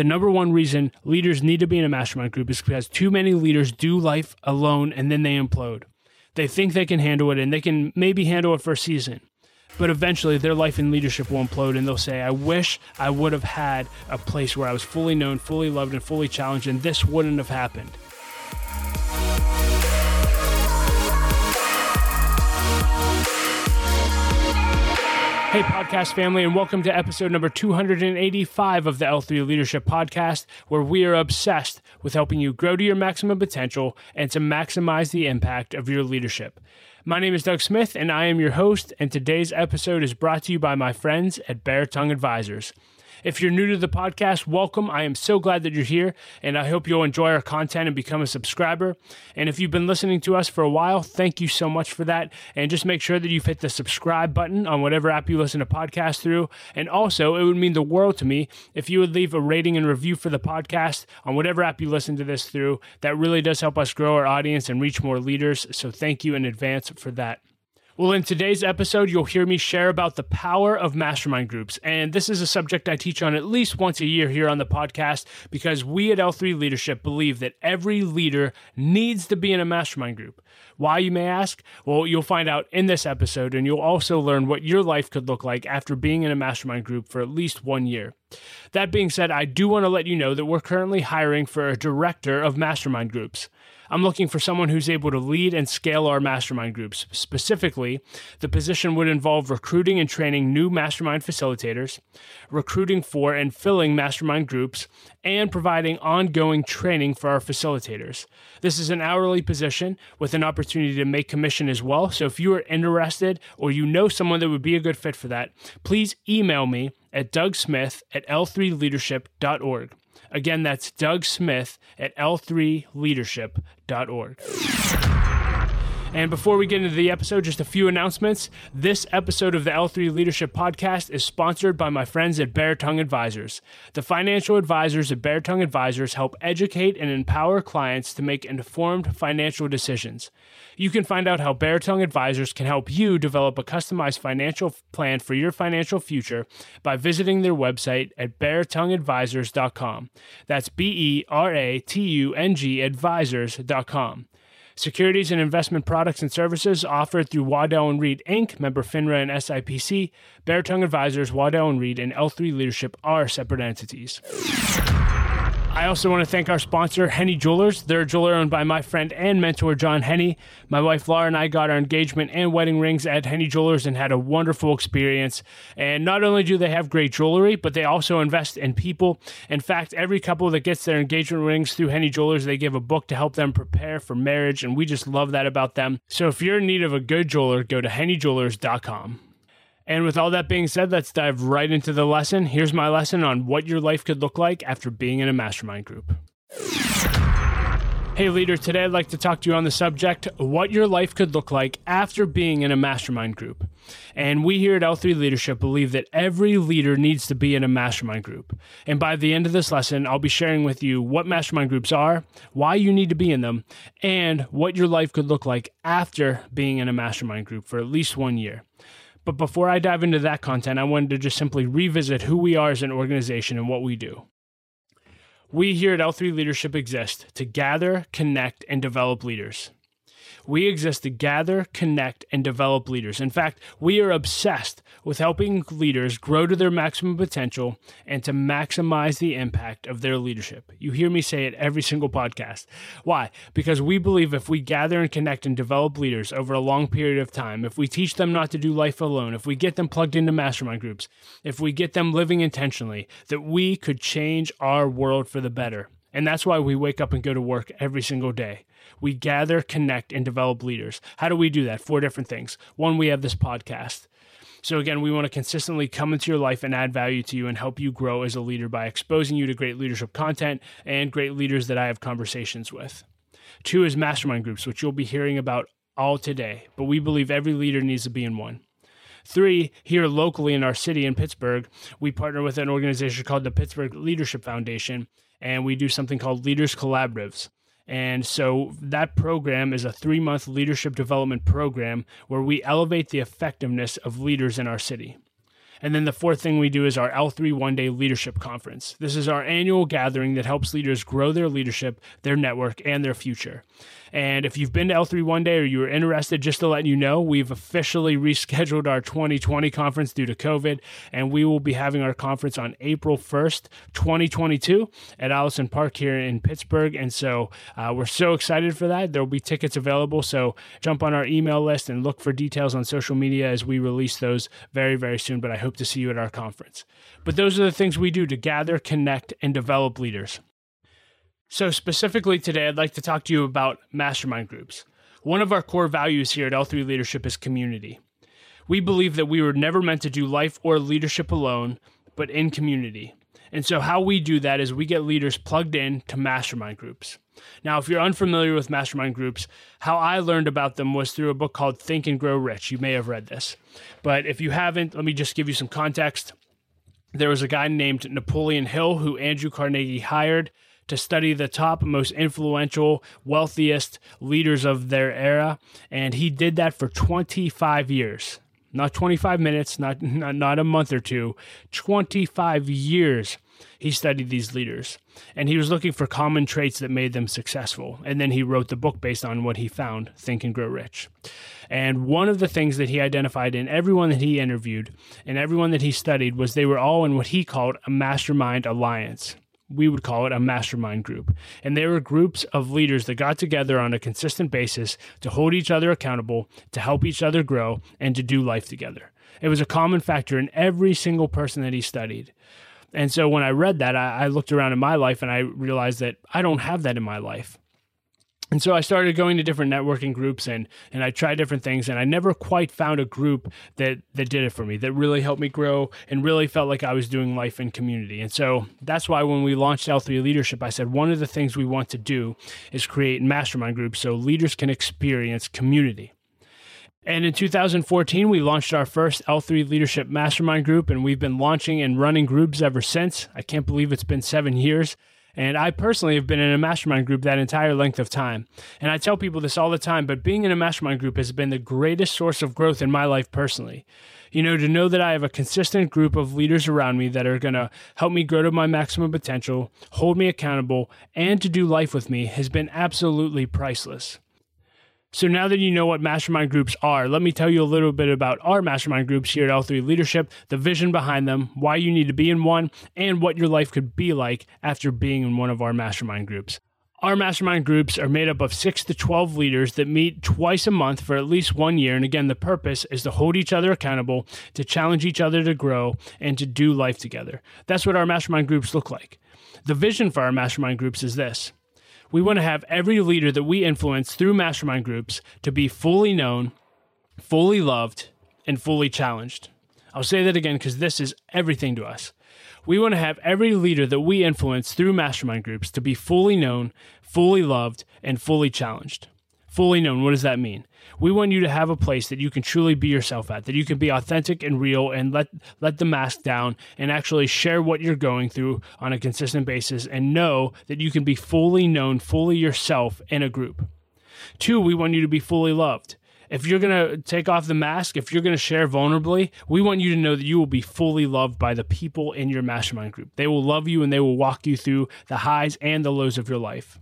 The number one reason leaders need to be in a mastermind group is because too many leaders do life alone and then they implode. They think they can handle it and they can maybe handle it for a season. But eventually, their life and leadership will implode, and they'll say, I wish I would have had a place where I was fully known, fully loved, and fully challenged, and this wouldn't have happened. Hey, podcast family, and welcome to episode number 285 of the L3 Leadership Podcast, where we are obsessed with helping you grow to your maximum potential and to maximize the impact of your leadership. My name is Doug Smith, and I am your host, and today's episode is brought to you by my friends at Beratung Advisors. If you're new to the podcast, welcome. I am so glad that you're here, and I hope you'll enjoy our content and become a subscriber. And if you've been listening to us for a while, thank you so much for that. And just make sure that you've hit the subscribe button on whatever app you listen to podcasts through. And also, it would mean the world to me if you would leave a rating and review for the podcast on whatever app you listen to this through. That really does help us grow our audience and reach more leaders. So thank you in advance for that. Well, in today's episode, you'll hear me share about the power of mastermind groups. And this is a subject I teach on at least once a year here on the podcast because we at L3 Leadership believe that every leader needs to be in a mastermind group. Why, you may ask? Well, you'll find out in this episode, and you'll also learn what your life could look like after being in a mastermind group for at least one year. That being said, I do want to let you know that we're currently hiring for a director of mastermind groups. I'm looking for someone who's able to lead and scale our mastermind groups. Specifically, the position would involve recruiting and training new mastermind facilitators, recruiting for and filling mastermind groups, and providing ongoing training for our facilitators. This is an hourly position with an opportunity to make commission as well. So if you are interested or you know someone that would be a good fit for that, please email me at dougsmith at l3leadership.org. Again, that's Doug Smith at l3leadership.org. And before we get into the episode, just a few announcements. This episode of the L3 Leadership Podcast is sponsored by my friends at Beratung Advisors. The financial advisors at Beratung Advisors help educate and empower clients to make informed financial decisions. You can find out how Beratung Advisors can help you develop a customized financial plan for your financial future by visiting their website at beratungadvisors.com. That's B E R A T U N G advisors.com. Securities and investment products and services offered through Waddell Reed Inc., member FINRA and SIPC. Beratung Advisors, Waddell Reed, and L3 Leadership are separate entities. I also want to thank our sponsor, Henne Jewelers. They're a jeweler owned by my friend and mentor, John Henne. My wife, Laura, and I got our engagement and wedding rings at Henne Jewelers and had a wonderful experience. And not only do they have great jewelry, but they also invest in people. In fact, every couple that gets their engagement rings through Henne Jewelers, they give a book to help them prepare for marriage. And we just love that about them. So if you're in need of a good jeweler, go to hennejewelers.com. And with all that being said, let's dive right into the lesson. Here's my lesson on what your life could look like after being in a mastermind group. Hey, leader, today I'd like to talk to you on the subject what your life could look like after being in a mastermind group. And we here at L3 Leadership believe that every leader needs to be in a mastermind group. And by the end of this lesson, I'll be sharing with you what mastermind groups are, why you need to be in them, and what your life could look like after being in a mastermind group for at least one year. But before I dive into that content, I wanted to just simply revisit who we are as an organization and what we do. We here at L3 Leadership exist to gather, connect, and develop leaders. We exist to gather, connect, and develop leaders. In fact, we are obsessed with helping leaders grow to their maximum potential and to maximize the impact of their leadership. You hear me say it every single podcast. Why? Because we believe if we gather and connect and develop leaders over a long period of time, if we teach them not to do life alone, if we get them plugged into mastermind groups, if we get them living intentionally, that we could change our world for the better. And that's why we wake up and go to work every single day. We gather, connect, and develop leaders. How do we do that? Four different things. One, we have this podcast. So, again, we want to consistently come into your life and add value to you and help you grow as a leader by exposing you to great leadership content and great leaders that I have conversations with. Two is mastermind groups, which you'll be hearing about all today, but we believe every leader needs to be in one. Three, here locally in our city in Pittsburgh, we partner with an organization called the Pittsburgh Leadership Foundation, and we do something called Leaders Collaboratives. And so that program is a three month leadership development program where we elevate the effectiveness of leaders in our city. And then the fourth thing we do is our L3 One Day Leadership Conference. This is our annual gathering that helps leaders grow their leadership, their network, and their future. And if you've been to L3 one day or you were interested, just to let you know, we've officially rescheduled our 2020 conference due to COVID, and we will be having our conference on April 1st, 2022, at Allison Park here in Pittsburgh. And so uh, we're so excited for that. There will be tickets available. So jump on our email list and look for details on social media as we release those very, very soon. But I hope to see you at our conference. But those are the things we do to gather, connect, and develop leaders. So, specifically today, I'd like to talk to you about mastermind groups. One of our core values here at L3 Leadership is community. We believe that we were never meant to do life or leadership alone, but in community. And so, how we do that is we get leaders plugged in to mastermind groups. Now, if you're unfamiliar with mastermind groups, how I learned about them was through a book called Think and Grow Rich. You may have read this. But if you haven't, let me just give you some context. There was a guy named Napoleon Hill who Andrew Carnegie hired to study the top, most influential, wealthiest leaders of their era. And he did that for 25 years. Not 25 minutes, not, not, not a month or two, 25 years he studied these leaders and he was looking for common traits that made them successful. And then he wrote the book based on what he found Think and Grow Rich. And one of the things that he identified in everyone that he interviewed and everyone that he studied was they were all in what he called a mastermind alliance we would call it a mastermind group. And they were groups of leaders that got together on a consistent basis to hold each other accountable, to help each other grow, and to do life together. It was a common factor in every single person that he studied. And so when I read that, I, I looked around in my life and I realized that I don't have that in my life. And so I started going to different networking groups and and I tried different things and I never quite found a group that that did it for me that really helped me grow and really felt like I was doing life in community. And so that's why when we launched L3 Leadership, I said one of the things we want to do is create mastermind groups so leaders can experience community. And in 2014, we launched our first L3 Leadership Mastermind Group, and we've been launching and running groups ever since. I can't believe it's been seven years. And I personally have been in a mastermind group that entire length of time. And I tell people this all the time, but being in a mastermind group has been the greatest source of growth in my life personally. You know, to know that I have a consistent group of leaders around me that are going to help me grow to my maximum potential, hold me accountable, and to do life with me has been absolutely priceless. So now that you know what mastermind groups are, let me tell you a little bit about our mastermind groups here at L3 Leadership, the vision behind them, why you need to be in one, and what your life could be like after being in one of our mastermind groups. Our mastermind groups are made up of 6 to 12 leaders that meet twice a month for at least 1 year and again the purpose is to hold each other accountable, to challenge each other to grow and to do life together. That's what our mastermind groups look like. The vision for our mastermind groups is this we want to have every leader that we influence through mastermind groups to be fully known, fully loved, and fully challenged. I'll say that again because this is everything to us. We want to have every leader that we influence through mastermind groups to be fully known, fully loved, and fully challenged fully known. What does that mean? We want you to have a place that you can truly be yourself at, that you can be authentic and real and let let the mask down and actually share what you're going through on a consistent basis and know that you can be fully known, fully yourself in a group. Two, we want you to be fully loved. If you're going to take off the mask, if you're going to share vulnerably, we want you to know that you will be fully loved by the people in your mastermind group. They will love you and they will walk you through the highs and the lows of your life.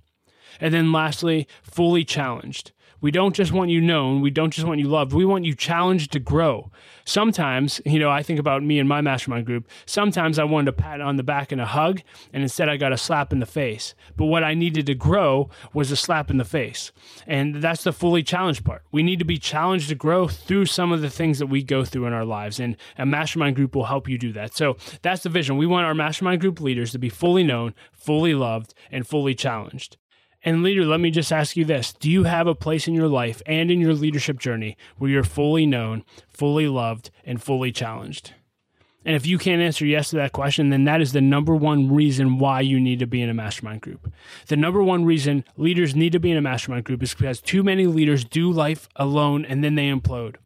And then lastly, fully challenged. We don't just want you known. We don't just want you loved. We want you challenged to grow. Sometimes, you know, I think about me and my mastermind group. Sometimes I wanted a pat on the back and a hug, and instead I got a slap in the face. But what I needed to grow was a slap in the face. And that's the fully challenged part. We need to be challenged to grow through some of the things that we go through in our lives. And a mastermind group will help you do that. So that's the vision. We want our mastermind group leaders to be fully known, fully loved, and fully challenged. And leader, let me just ask you this Do you have a place in your life and in your leadership journey where you're fully known, fully loved, and fully challenged? And if you can't answer yes to that question, then that is the number one reason why you need to be in a mastermind group. The number one reason leaders need to be in a mastermind group is because too many leaders do life alone and then they implode.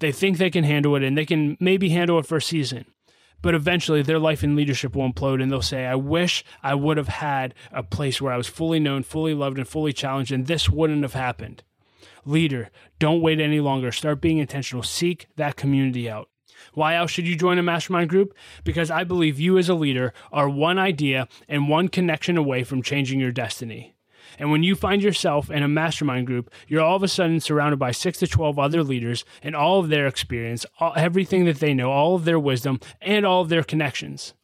They think they can handle it and they can maybe handle it for a season but eventually their life and leadership will implode and they'll say, I wish I would have had a place where I was fully known, fully loved, and fully challenged, and this wouldn't have happened. Leader, don't wait any longer. Start being intentional. Seek that community out. Why else should you join a mastermind group? Because I believe you as a leader are one idea and one connection away from changing your destiny. And when you find yourself in a mastermind group, you're all of a sudden surrounded by six to 12 other leaders and all of their experience, all, everything that they know, all of their wisdom, and all of their connections.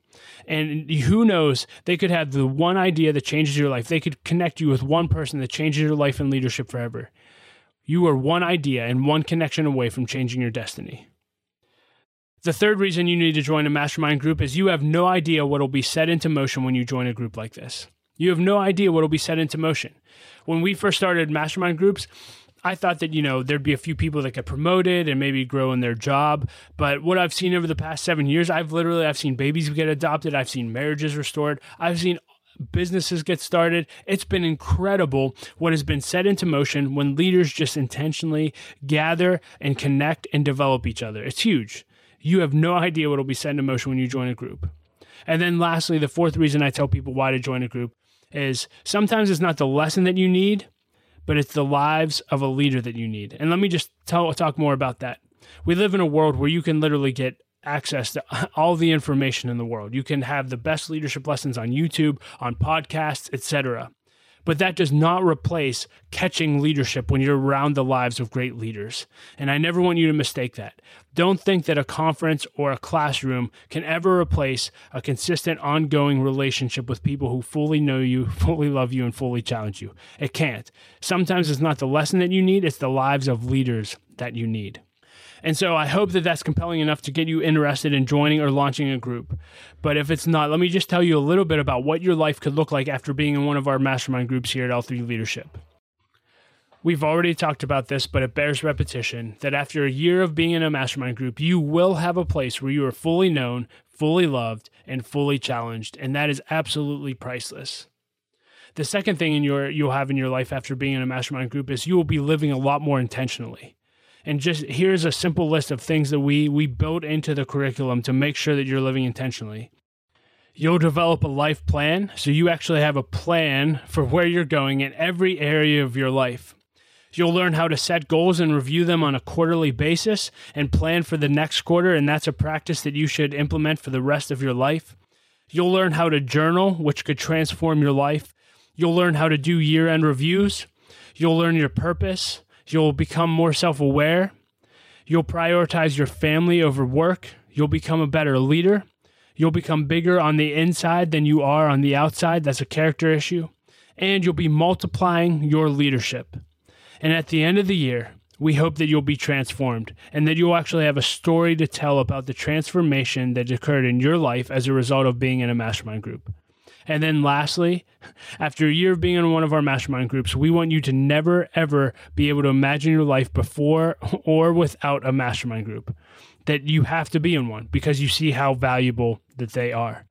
And who knows, they could have the one idea that changes your life. They could connect you with one person that changes your life and leadership forever. You are one idea and one connection away from changing your destiny. The third reason you need to join a mastermind group is you have no idea what will be set into motion when you join a group like this. You have no idea what will be set into motion. When we first started mastermind groups, I thought that, you know, there'd be a few people that get promoted and maybe grow in their job. But what I've seen over the past seven years, I've literally I've seen babies get adopted, I've seen marriages restored, I've seen businesses get started. It's been incredible what has been set into motion when leaders just intentionally gather and connect and develop each other. It's huge. You have no idea what will be set into motion when you join a group. And then lastly, the fourth reason I tell people why to join a group is sometimes it's not the lesson that you need, but it's the lives of a leader that you need. And let me just tell, talk more about that. We live in a world where you can literally get access to all the information in the world. You can have the best leadership lessons on YouTube, on podcasts, etc but that does not replace catching leadership when you're around the lives of great leaders. And I never want you to mistake that. Don't think that a conference or a classroom can ever replace a consistent, ongoing relationship with people who fully know you, fully love you, and fully challenge you. It can't. Sometimes it's not the lesson that you need, it's the lives of leaders that you need. And so I hope that that's compelling enough to get you interested in joining or launching a group. But if it's not, let me just tell you a little bit about what your life could look like after being in one of our mastermind groups here at L3 Leadership. We've already talked about this, but it bears repetition that after a year of being in a mastermind group, you will have a place where you are fully known, fully loved, and fully challenged. And that is absolutely priceless. The second thing in your you'll have in your life after being in a mastermind group is you will be living a lot more intentionally and just here's a simple list of things that we we built into the curriculum to make sure that you're living intentionally you'll develop a life plan so you actually have a plan for where you're going in every area of your life You'll learn how to set goals and review them on a quarterly basis and plan for the next quarter, and that's a practice that you should implement for the rest of your life. You'll learn how to journal, which could transform your life. You'll learn how to do year end reviews. You'll learn your purpose. You'll become more self aware. You'll prioritize your family over work. You'll become a better leader. You'll become bigger on the inside than you are on the outside. That's a character issue. And you'll be multiplying your leadership. And at the end of the year, we hope that you'll be transformed and that you'll actually have a story to tell about the transformation that occurred in your life as a result of being in a mastermind group. And then lastly, after a year of being in one of our mastermind groups, we want you to never, ever be able to imagine your life before or without a mastermind group. That you have to be in one because you see how valuable that they are.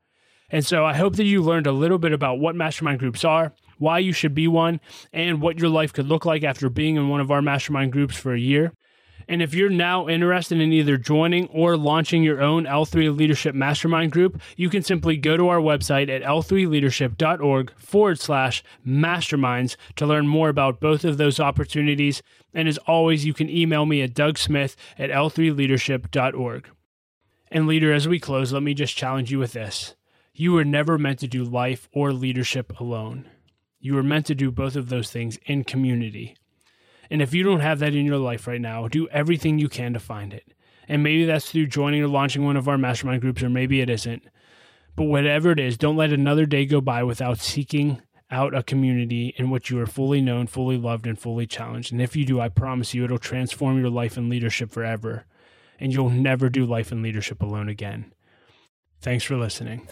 And so I hope that you learned a little bit about what mastermind groups are, why you should be one, and what your life could look like after being in one of our mastermind groups for a year. And if you're now interested in either joining or launching your own L3 Leadership Mastermind group, you can simply go to our website at l3leadership.org forward slash masterminds to learn more about both of those opportunities. And as always, you can email me at dougsmith at l3leadership.org. And leader, as we close, let me just challenge you with this. You were never meant to do life or leadership alone. You were meant to do both of those things in community. And if you don't have that in your life right now, do everything you can to find it. And maybe that's through joining or launching one of our mastermind groups, or maybe it isn't. But whatever it is, don't let another day go by without seeking out a community in which you are fully known, fully loved, and fully challenged. And if you do, I promise you it'll transform your life and leadership forever. And you'll never do life and leadership alone again. Thanks for listening.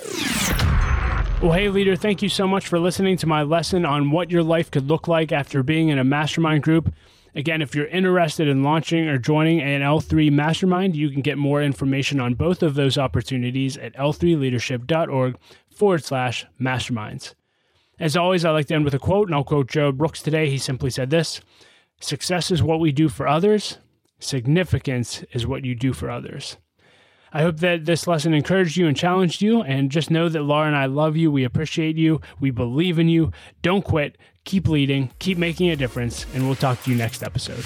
Well, hey, leader, thank you so much for listening to my lesson on what your life could look like after being in a mastermind group. Again, if you're interested in launching or joining an L3 mastermind, you can get more information on both of those opportunities at l3leadership.org forward slash masterminds. As always, I like to end with a quote, and I'll quote Joe Brooks today. He simply said this Success is what we do for others, significance is what you do for others. I hope that this lesson encouraged you and challenged you. And just know that Laura and I love you. We appreciate you. We believe in you. Don't quit. Keep leading. Keep making a difference. And we'll talk to you next episode.